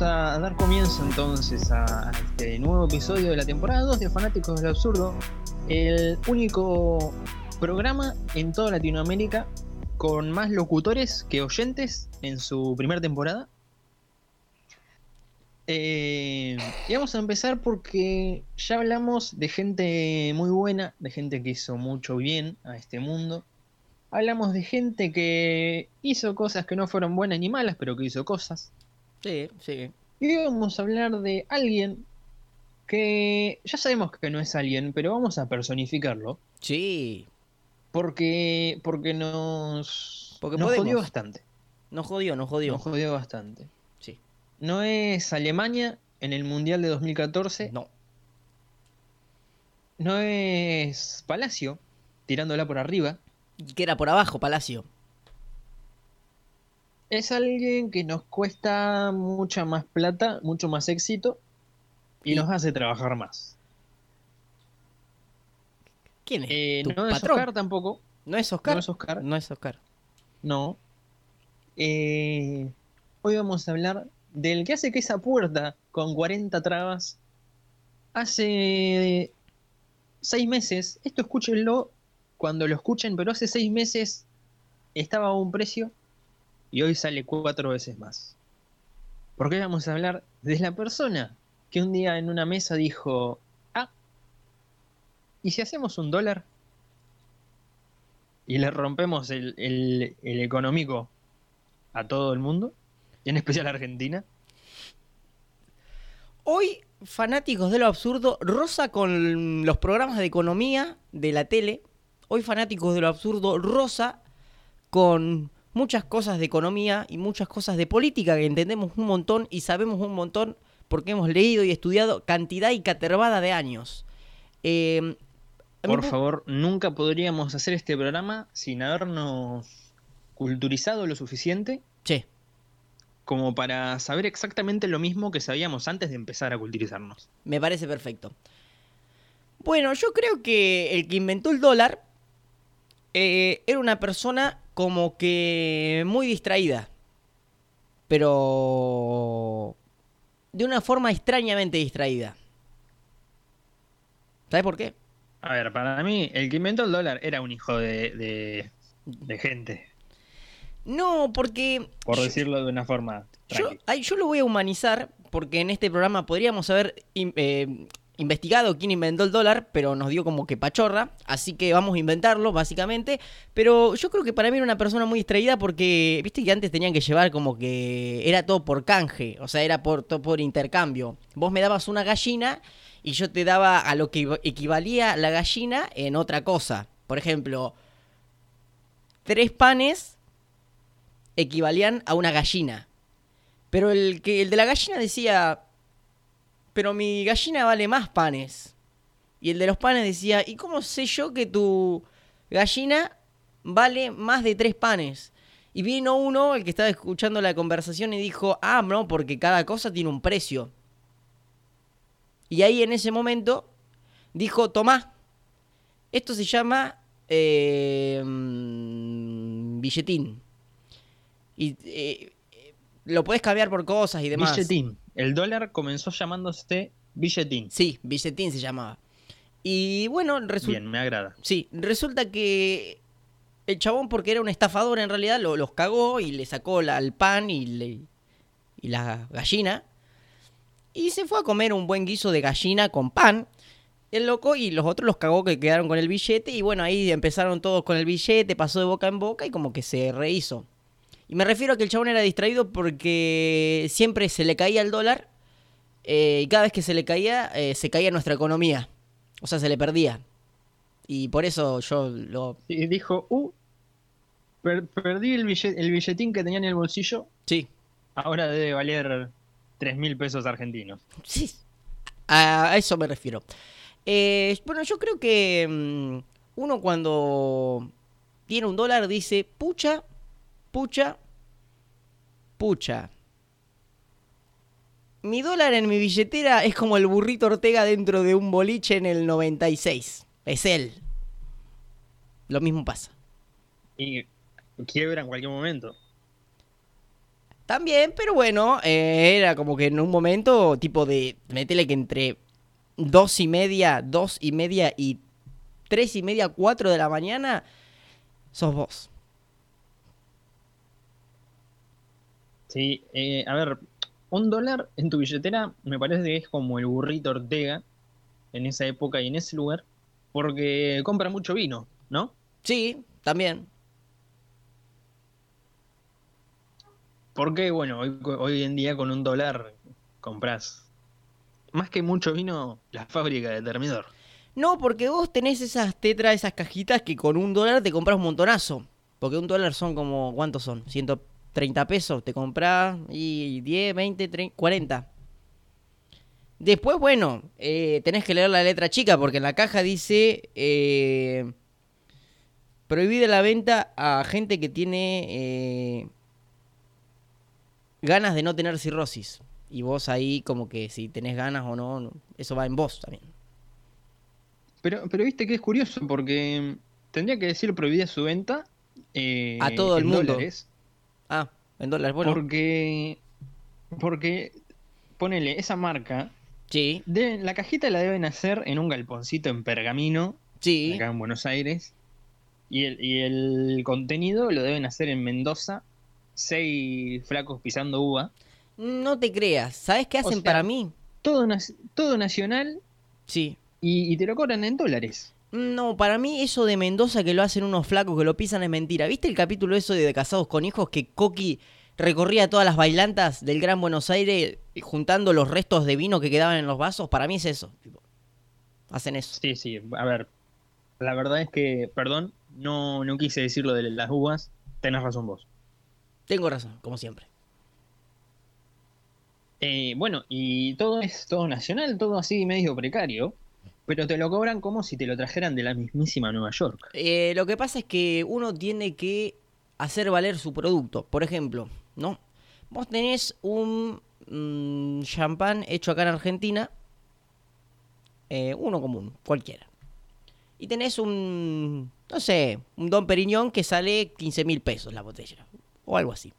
A dar comienzo entonces a este nuevo episodio de la temporada 2 de Fanáticos del Absurdo, el único programa en toda Latinoamérica con más locutores que oyentes en su primera temporada. Eh, y vamos a empezar porque ya hablamos de gente muy buena, de gente que hizo mucho bien a este mundo. Hablamos de gente que hizo cosas que no fueron buenas ni malas, pero que hizo cosas. Sí, sí. Y hoy vamos a hablar de alguien que ya sabemos que no es alguien, pero vamos a personificarlo. Sí. Porque, porque nos, Porque nos podemos. jodió bastante. Nos jodió, nos jodió. Nos jodió bastante. Sí. No es Alemania en el Mundial de 2014. No. No es Palacio tirándola por arriba. Que era por abajo, Palacio. Es alguien que nos cuesta mucha más plata, mucho más éxito y Y- nos hace trabajar más. ¿Quién es? Eh, ¿Tu no es? Oscar tampoco. ¿No es Oscar? No es Oscar. No es Oscar. No. Eh, hoy vamos a hablar del que hace que esa puerta con 40 trabas hace seis meses, esto escúchenlo cuando lo escuchen, pero hace seis meses estaba a un precio y hoy sale cuatro veces más. Porque vamos a hablar de la persona que un día en una mesa dijo, ah, ¿y si hacemos un dólar? y le rompemos el, el- el económico a todo el mundo, y en especial a Argentina. Hoy, fanáticos de lo absurdo, rosa con los programas de economía de la tele. Hoy, fanáticos de lo absurdo, rosa con muchas cosas de economía y muchas cosas de política que entendemos un montón y sabemos un montón porque hemos leído y estudiado cantidad y catervada de años. Eh, mí Por favor, nunca podríamos hacer este programa sin habernos culturizado lo suficiente Che, como para saber exactamente lo mismo que sabíamos antes de empezar a culturizarnos. Me parece perfecto. Bueno, yo creo que el que inventó el dólar eh, era una persona como que muy distraída. Pero de una forma extrañamente distraída. ¿Sabes por qué? A ver, para mí, el que inventó el dólar era un hijo de, de- de gente, No, porque por yo- decirlo de una forma Yo, yo lo voy a humanizar porque en este programa podríamos haber eh, investigado quién inventó el dólar, pero nos dio como que pachorra, así que vamos a inventarlo básicamente. Pero yo creo que para mí era una persona muy distraída porque, viste que antes tenían que llevar como que era todo por canje, o sea, era por, todo por intercambio. Vos me dabas una gallina y yo te daba a lo que equivalía la gallina en otra cosa. Por ejemplo, tres panes equivalían a una gallina. Pero el, que, el de la gallina decía, pero mi gallina vale más panes. Y el de los panes decía, ¿y cómo sé yo que tu gallina vale más de tres panes? Y vino uno, el que estaba escuchando la conversación, y dijo, ah, no, porque cada cosa tiene un precio. Y ahí en ese momento dijo, tomá, esto se llama eh, mm, billetín. Y eh, eh, lo puedes cambiar por cosas y demás. Billetín. El dólar comenzó llamándose billetín. Sí, billetín se llamaba. Y bueno, resulta... Bien, me agrada. Sí, resulta que el chabón, porque era un estafador en realidad, lo- los cagó y le sacó la- el pan y, le- y la gallina. Y se fue a comer un buen guiso de gallina con pan. El loco y los otros los cagó que quedaron con el billete. Y bueno, ahí empezaron todos con el billete, pasó de boca en boca y como que se rehizo. Y me refiero a que el chabón era distraído porque siempre se le caía el dólar. eh, y cada vez que se le caía, eh, se caía nuestra economía. O sea, se le perdía. Y por eso yo lo... Y dijo, uh, per- perdí el, billet- el billetín que tenía en el bolsillo, Sí. ahora debe valer 3 mil pesos argentinos. Sí. A eso me refiero. Eh, bueno, yo creo que mm, uno cuando tiene un dólar dice, pucha, pucha, pucha. Mi dólar en mi billetera es como el burrito Ortega dentro de un boliche en el 96. Es él. Lo mismo pasa. Y quiebra en cualquier momento. También, pero bueno, eh, era como que en un momento, tipo de, metele que entre dos y media, dos y media y tres y media, cuatro de la mañana, sos vos. Sí, eh, a ver, un dólar en tu billetera me parece que es como el burrito Ortega en esa época y en ese lugar, porque compra mucho vino, ¿no? Sí, también. Porque, bueno, hoy, hoy en día con un dólar compras más que mucho vino la fábrica de Termidor. No, porque vos tenés esas tetras, esas cajitas que con un dólar te compras un montonazo. Porque un dólar son como, ¿cuántos son? 130 pesos. Te compras y 10, 20, 30, 40. Después, bueno, eh, tenés que leer la letra chica porque en la caja dice eh, prohibida la venta a gente que tiene eh, ganas de no tener cirrosis. Y vos ahí como que si tenés ganas o no, eso va en vos también. Pero, pero viste que es curioso porque tendría que decir prohibida su venta A todo el mundo. dólares, Ah, en dólares, bueno. porque porque ponele esa marca Sí, de, la cajita la deben hacer en un galponcito en pergamino sí. acá en Buenos Aires y el, y el contenido lo deben hacer en Mendoza seis flacos pisando uva No te creas. ¿Sabes qué hacen sea, para mí? todo todo nacional Sí. y, y te lo cobran en dólares No, para mí eso de Mendoza que lo hacen unos flacos que lo pisan es mentira. ¿Viste el capítulo eso de, de Casados con Hijos que Coqui recorría todas las bailantas del Gran Buenos Aires juntando los restos de vino que quedaban en los vasos? Para mí es eso. tipo, hacen eso. Sí, sí, a ver, la verdad es que, perdón, no, no quise decir lo de las uvas, tenés razón vos. Tengo razón, como siempre. Eh, bueno, y todo es todo nacional, todo así medio precario, pero te lo cobran como si te lo trajeran de la mismísima Nueva York. Eh, lo que pasa es que uno tiene que hacer valer su producto. Por ejemplo, ¿no? Vos tenés un mm, champán hecho acá en Argentina, eh, uno común, cualquiera. Y tenés un, no sé, un Don Periñón que sale 15 mil pesos la botella, o algo así.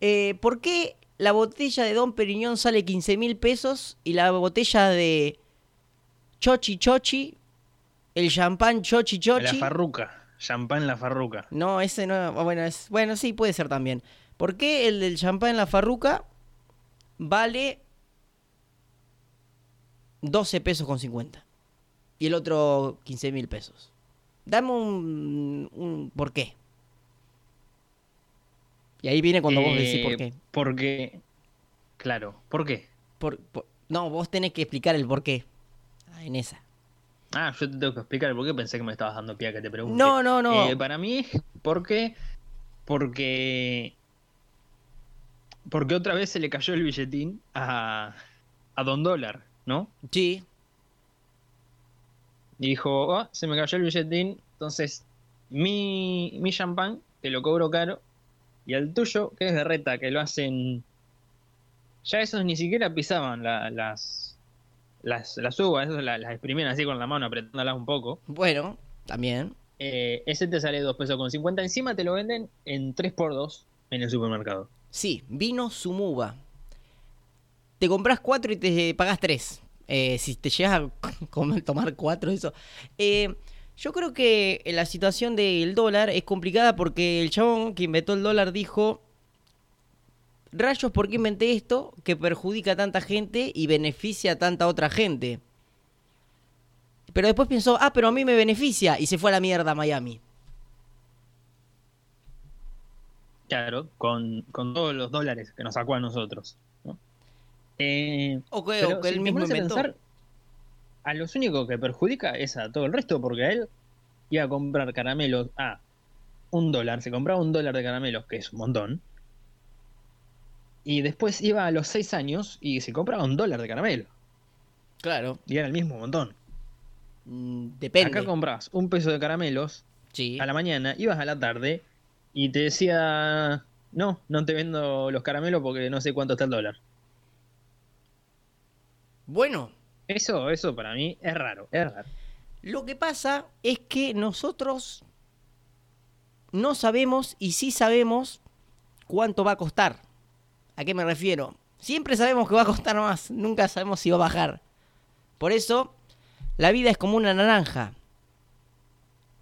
Eh, ¿Por qué la botella de Don Periñón sale 15 mil pesos y la botella de Chochi Chochi, el champán Chochi Chochi... La farruca, champán la farruca. No, ese no. Bueno, es, bueno, sí, puede ser también. ¿Por qué el del champán en la farruca vale 12 pesos con 50? Y el otro 15 mil pesos. Dame un, un. ¿Por qué? Y ahí viene cuando vos decís por Eh, qué. Porque, claro, ¿por qué? Por- por- no, vos tenés que explicar el por qué. En esa. Ah, yo te tengo que explicar por qué pensé que me estabas dando pie a que te pregunte. No, no, no. Eh, para mí, ¿por qué? Porque. Porque otra vez se le cayó el billetín a, a Don Dólar, ¿no? Sí, dijo, "Ah, se me cayó el billetín, entonces mi, mi champán te lo cobro caro y el tuyo, que es de reta, que lo hacen... Ya esos ni siquiera pisaban la- las, las, las uvas, esos la- las exprimían así con la mano, apretándolas un poco. bueno, también. Eh, ese te sale 2 pesos con 50, encima te lo venden en 3x2 en el supermercado. Sí, vino Sumuba. Te compras cuatro y te pagas tres. Eh, si te llegas a comer- tomar cuatro, eso. Eh, yo creo que la situación del dólar es complicada porque el chabón que inventó el dólar dijo: Rayos, ¿por qué inventé esto que perjudica a tanta gente y beneficia a tanta otra gente? Pero después pensó: Ah, pero a mí me beneficia. Y se fue a la mierda a Miami. Claro, con, con todos los dólares que nos sacó a nosotros. ¿no? Eh, O que, Pero o que si él mismo a pensar, a los únicos que perjudica es a todo el resto, porque a él iba a comprar caramelos a un dólar, se compraba un dólar de caramelos, que es un montón, y después iba a los seis años y se compraba un dólar de caramelo, Claro, y era el mismo montón. mm, depende. Acá comprabas un peso de caramelos Sí. a la mañana, ibas a la tarde y te decía, no, no te vendo los caramelos porque no sé cuánto está el dólar. Bueno, Eso, eso para mí es raro, es raro. Lo que pasa es que nosotros no sabemos y sí sabemos cuánto va a costar. ¿A qué me refiero? Siempre sabemos que va a costar más, nunca sabemos si va a bajar. Por eso, la vida es como una naranja.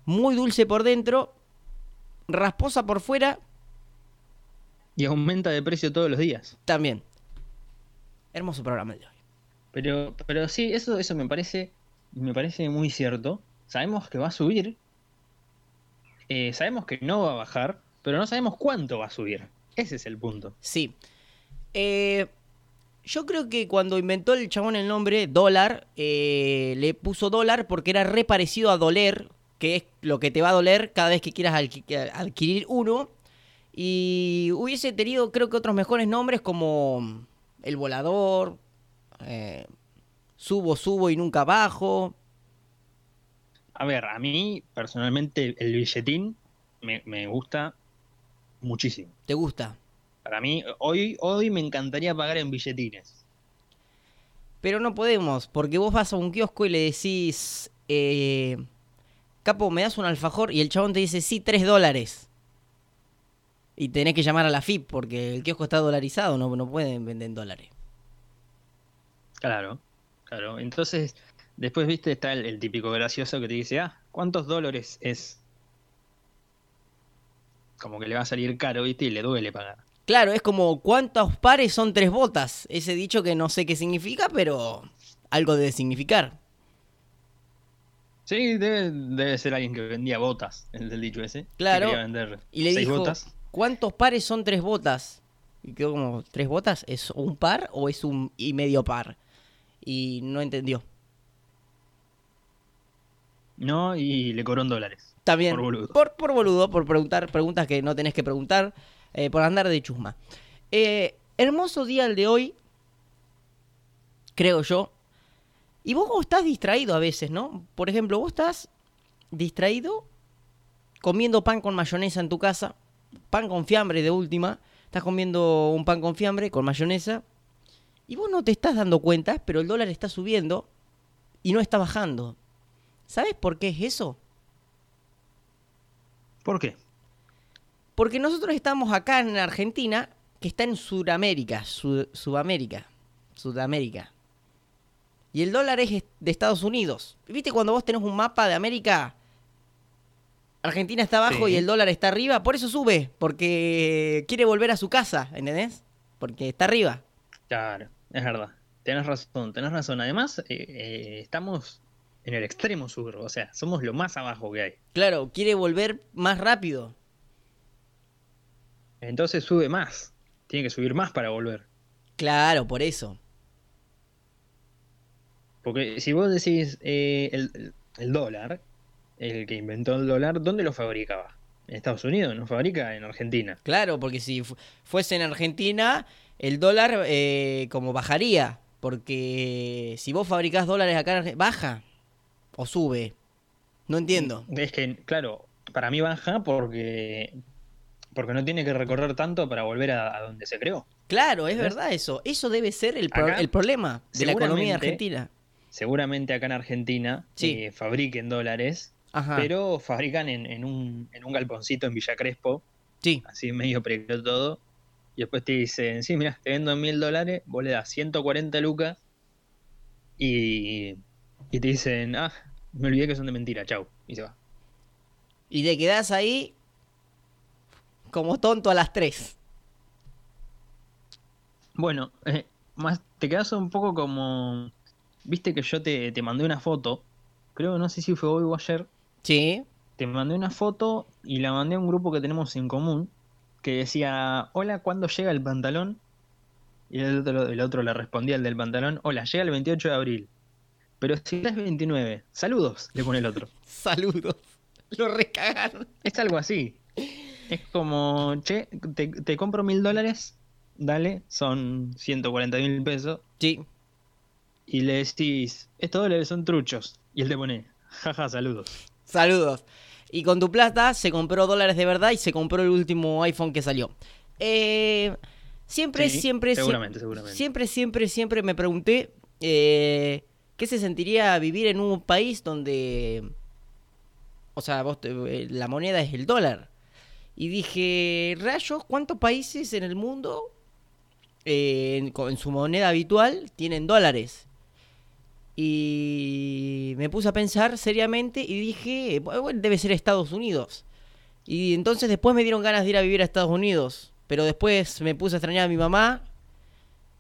Muy dulce por dentro, rasposa por fuera. Y aumenta de precio todos los días. También. Hermoso programa de hoy. Pero, pero sí, eso, eso me parece. Me parece muy cierto. Sabemos que va a subir. eh, sabemos que no va a bajar. Pero no sabemos cuánto va a subir. Ese es el punto. Sí. Eh, yo creo que cuando inventó el chabón el nombre dólar, eh, le puso dólar porque era re parecido a doler, que es lo que te va a doler cada vez que quieras adquirir uno. Y hubiese tenido, creo que otros mejores nombres como el volador, eh, subo, subo y nunca bajo. A ver, a mí personalmente el billetín me, me gusta muchísimo. ¿Te gusta? Para mí, hoy, hoy me encantaría pagar en billetines. Pero no podemos, porque vos vas a un kiosco y le decís, eh, Capo, ¿me das un alfajor? Y el chabón te dice, sí, tres dólares. Y tenés que llamar a la FIP, porque el kiosco está dolarizado, no, no pueden vender en dólares. Claro, claro. Entonces, después, viste, está el, el típico gracioso que te dice, ah, ¿cuántos dólares es? Como que le va a salir caro, viste, y le duele pagar. Claro, es como, ¿cuántos pares son tres botas? Ese dicho que no sé qué significa, pero algo debe significar. Sí, debe, debe ser alguien que vendía botas, el del dicho ese. Claro, vender Y le seis dijo, botas. ¿cuántos pares son tres botas? Y quedó como, ¿tres botas? ¿Es un par o es un y medio par? Y no entendió. No, y le cobró en dólares. También. Por boludo. Por, por boludo, por preguntar preguntas que no tenés que preguntar, eh, por andar de chusma. Eh, hermoso día el de hoy, creo yo. Y vos, estás distraído a veces, ¿no? Por ejemplo, vos estás distraído comiendo pan con mayonesa en tu casa, pan con fiambre de última, estás comiendo un pan con fiambre con mayonesa, y vos no te estás dando cuenta, pero el dólar está subiendo y no está bajando. ¿Sabes por qué es eso? ¿Por qué? Porque nosotros estamos acá en Argentina, que está en Sudamérica, Sud- Sudamérica, Sudamérica. Y el dólar es de Estados Unidos. ¿Viste cuando vos tenés un mapa de América? Argentina está abajo Sí. y el dólar está arriba, por eso sube, porque quiere volver a su casa, ¿entendés? Porque está arriba. Claro, es verdad. Tenés razón, tenés razón. Además, eh, eh, estamos en el extremo sur, o sea, somos lo más abajo que hay. Claro, quiere volver más rápido. Entonces sube más. Tiene que subir más para volver. Claro, por eso. Porque si vos decís eh, el, dólar, el que inventó el dólar, ¿dónde lo fabricaba? En Estados Unidos, no fabrica en Argentina. Claro, porque si fu- fuese en Argentina, el dólar eh, como bajaría. Porque si vos fabricás dólares acá baja o sube. No entiendo. Es que, claro, para mí baja porque, porque no tiene que recorrer tanto para volver a, a donde se creó. Claro, es verdad eso. Eso debe ser el, pro- Acá, el problema de la economía argentina. Seguramente acá en Argentina Sí. eh, fabriquen dólares, Ajá. pero fabrican en, en un, en un galponcito en Villa Crespo, Sí, así medio precario todo. Y después te dicen, sí, mira, te vendo mil dólares, vos le das 140 lucas y, y te dicen, ah, me olvidé que son de mentira, chau. Y se va. y te quedás ahí como tonto a las 3. Bueno, eh, más te quedas un poco como, viste que yo te, te mandé una foto, creo, no sé si fue hoy o ayer, Sí, te mandé una foto y la mandé a un grupo que tenemos en común que decía, hola, ¿cuándo llega el pantalón? Y el otro, el otro le respondía, el del pantalón, hola, llega el 28 de abril. Pero si es 29, saludos, le pone el otro. saludos. Lo recagaron. Es algo así. Es como, che, te, te compro mil dólares, dale, son 140 mil pesos. Sí, Y le decís, estos dólares son truchos. Y él te pone, jaja, saludos. Saludos. Y con tu plata se compró dólares de verdad y se compró el último iPhone que salió. Eh, siempre, Sí, siempre, sie- seguramente, seguramente. siempre, siempre, siempre me pregunté eh, qué se sentiría vivir en un país donde, o sea, vos te- eh, la moneda es el dólar. Y dije, rayos, ¿cuántos países en el mundo eh, en, en su moneda habitual tienen dólares. Y me puse a pensar seriamente y dije, bueno, debe ser Estados Unidos. Y entonces después me dieron ganas de ir a vivir a Estados Unidos. Pero después me puse a extrañar a mi mamá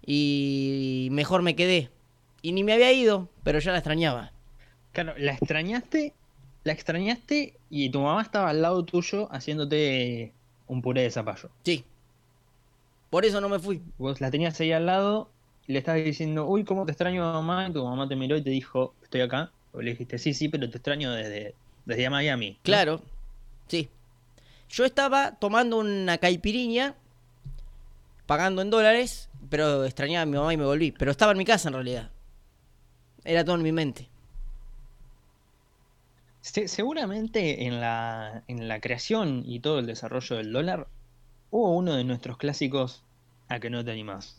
y mejor me quedé. Y ni me había ido, pero ya la extrañaba. Claro, la extrañaste, la extrañaste y tu mamá estaba al lado tuyo haciéndote un puré de zapallo. Sí. Por eso no me fui. Vos la tenías ahí al lado y le estabas diciendo, uy, ¿cómo te extraño mamá? Y tu mamá te miró y te dijo, estoy acá. O le dijiste, sí, sí, pero te extraño desde, desde Miami. ¿no? Claro, sí. Yo estaba tomando una caipiriña, pagando en dólares, pero extrañaba a mi mamá y me volví. Pero estaba en mi casa en realidad. Era todo en mi mente. Se- seguramente en la, en la creación y todo el desarrollo del dólar hubo uno de nuestros clásicos a que no te animás.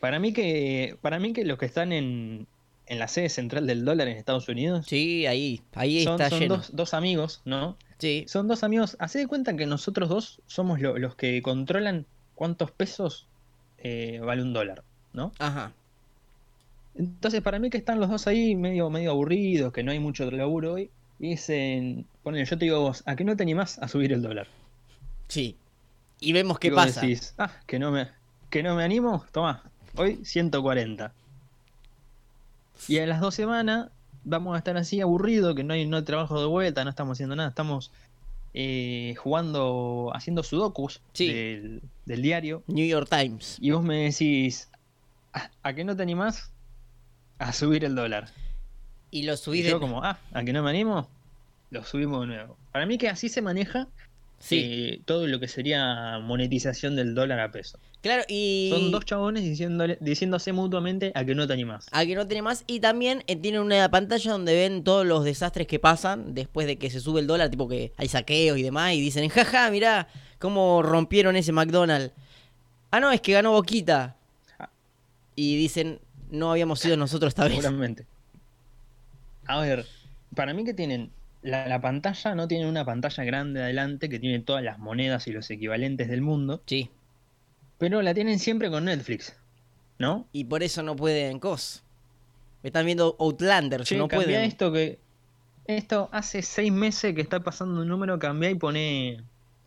Para mí que, para mí que los que están en, en la sede central del dólar en Estados Unidos Sí, ahí, ahí son, está son lleno. dos, dos amigos, ¿no? Sí, Son dos amigos. Hacé de cuenta que nosotros dos somos lo- los que controlan cuántos pesos eh, vale un dólar, ¿no? ajá. Entonces, para mí que están los dos ahí medio, medio aburridos, que no hay mucho laburo hoy, y dicen, ponele, yo te digo a vos, ¿a qué no te animás a subir el dólar? Sí. Y vemos qué Y vos pasa. decís, ah, que no me, que no me animo, toma, hoy 140. Y a las dos semanas vamos a estar así aburridos, que no hay, no hay trabajo de vuelta, no estamos haciendo nada, estamos eh, jugando, haciendo sudokus Sí. del, del diario, New York Times. y vos me decís, "Ah, ¿a qué no te animás a subir el dólar? Y lo Y subí yo de... como, ah, ¿a que no me animo? Lo subimos de nuevo. Para mí que así se maneja Sí, eh, todo lo que sería monetización del dólar a peso. claro, y... Son dos chabones diciéndole, diciéndose mutuamente a que no te animás. A que no tiene más. Y también eh, tienen una pantalla donde ven todos los desastres que pasan después de que se sube el dólar, tipo que hay saqueos y demás. Y dicen, jaja, mirá cómo rompieron ese McDonald's. Ah, no, es que ganó Boquita. Y dicen, no habíamos sido nosotros esta vez. Seguramente. A ver, para mí que tienen la, la pantalla, no tienen una pantalla grande adelante que tiene todas las monedas y los equivalentes del mundo, Sí. pero la tienen siempre con Netflix, ¿no? Y por eso no pueden cos. Están viendo Outlander, Che, no pueden. esto que. Esto hace seis meses que está pasando un número, cambia y pone,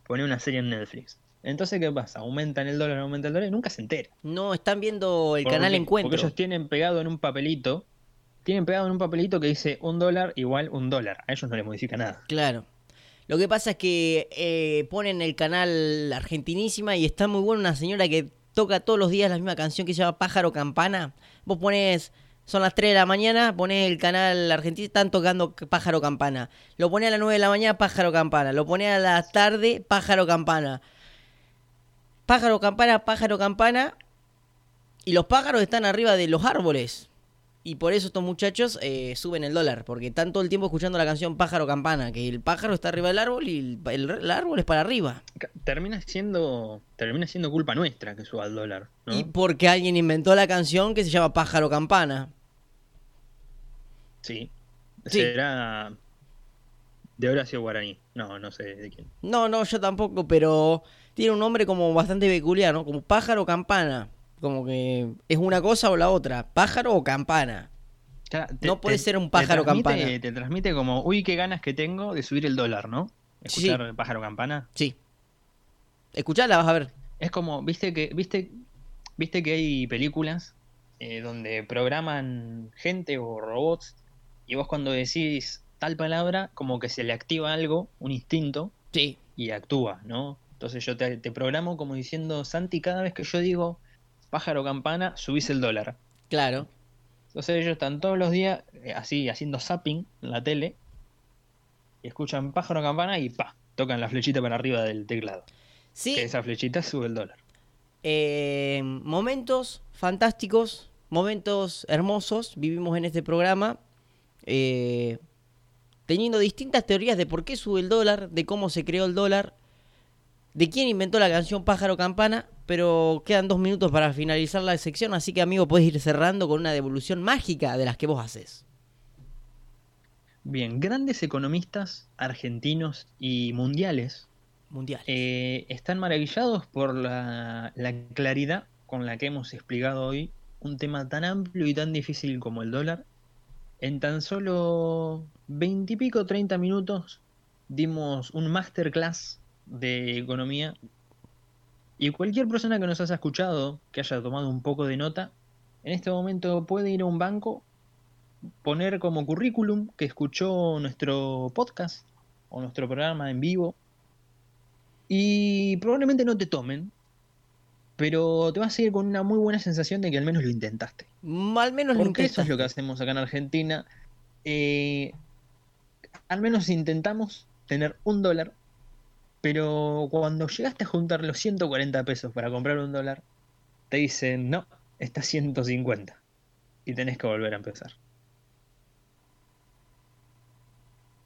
pone una serie en Netflix. Entonces, ¿qué pasa? Aumentan el dólar, aumenta el dólar y nunca se entera. No, están viendo el ¿Por canal? Encuentro. Porque ellos tienen pegado en un papelito, tienen pegado en un papelito que dice un dólar igual un dólar. A ellos no les modifica nada. Claro. Lo que pasa es que eh, ponen el canal Argentinísima y está muy buena una señora que toca todos los días la misma canción que se llama Pájaro Campana. Vos pones, son las 3 de la mañana, pones el canal Argentino, están tocando Pájaro Campana. Lo pones a las 9 de la mañana, Pájaro Campana. Lo pones a la tarde, Pájaro Campana. Pájaro Campana, Pájaro Campana. Y los pájaros están arriba de los árboles. Y por eso estos muchachos eh, suben el dólar, porque están todo el tiempo escuchando la canción Pájaro Campana, que el pájaro está arriba del árbol y el, el- el árbol es para arriba. Termina siendo, termina siendo culpa nuestra que suba el dólar, ¿no? Y porque alguien inventó la canción que se llama Pájaro Campana. Sí. Sí. Será de Horacio Guaraní. No, no sé de quién. No, no, yo tampoco, pero tiene un nombre como bastante peculiar, ¿no? Como Pájaro Campana. Como que es una cosa o la otra, pájaro o campana. No puede ser un pájaro te transmite- campana. Te transmite como, uy, qué ganas que tengo de subir el dólar, ¿no? Sí. Escuchar pájaro campana. Sí. Escuchala, vas a ver. Es como, viste que, viste, viste que hay películas eh, donde programan gente o robots y vos cuando decís tal palabra, como que se le activa algo, un instinto, Sí. y actúa, ¿no? Entonces yo te, te programo como diciendo, Santi, cada vez que yo digo pájaro campana, subís el dólar. Claro. Entonces ellos están todos los días eh, así haciendo zapping en la tele y escuchan pájaro campana y pa, tocan la flechita para arriba del teclado. Sí. Que esa flechita sube el dólar. Eh, momentos fantásticos, momentos hermosos vivimos en este programa, eh, teniendo distintas teorías de por qué sube el dólar, de cómo se creó el dólar, de quién inventó la canción Pájaro Campana, pero quedan dos minutos para finalizar la sección, así que amigo puedes ir cerrando con una devolución mágica de las que vos haces. Bien, grandes economistas argentinos y mundiales Mundial. eh, están maravillados por la, la claridad con la que hemos explicado hoy un tema tan amplio y tan difícil como el dólar. En tan solo 20 y pico, 30 minutos dimos un masterclass de economía y cualquier persona que nos haya escuchado, que haya tomado un poco de nota, en este momento puede ir a un banco, poner como currículum que escuchó nuestro podcast o nuestro programa en vivo y probablemente no te tomen, pero te vas a ir con una muy buena sensación de que al menos lo intentaste. Al menos lo Porque eso intentaste. es lo que hacemos acá en Argentina. Eh, al menos intentamos tener un dólar, pero cuando llegaste a juntar los 140 pesos para comprar un dólar, te dicen, no, está 150. Y tenés que volver a empezar.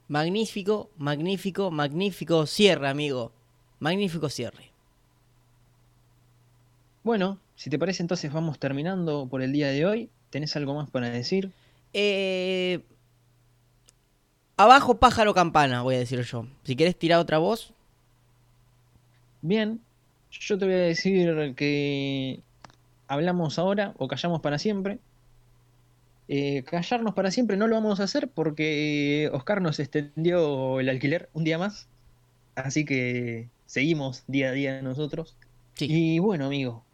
Magnífico, magnífico, magnífico cierre, amigo. Magnífico cierre. Bueno, si te parece entonces vamos terminando por el día de hoy. ¿Tenés algo más para decir? Eh, abajo pájaro campana, voy a decir yo. Si querés tirar otra voz. Bien, yo te voy a decir que hablamos ahora o callamos para siempre. Eh, callarnos para siempre no lo vamos a hacer porque Oscar nos extendió el alquiler un día más. Así que seguimos día a día nosotros. Sí. Y bueno, amigo,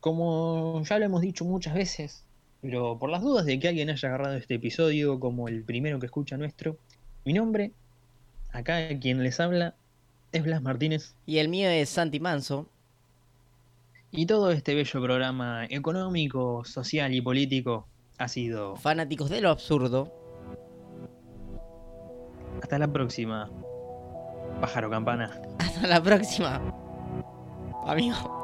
como ya lo hemos dicho muchas veces, pero por las dudas de que alguien haya agarrado este episodio como el primero que escucha nuestro, mi nombre, acá quien les habla, es Blas Martínez. Y el mío es Santi Manso. Y todo este bello programa económico, social y político ha sido. Fanáticos de lo absurdo. Hasta la próxima. Pájaro campana. Hasta la próxima. Amigo.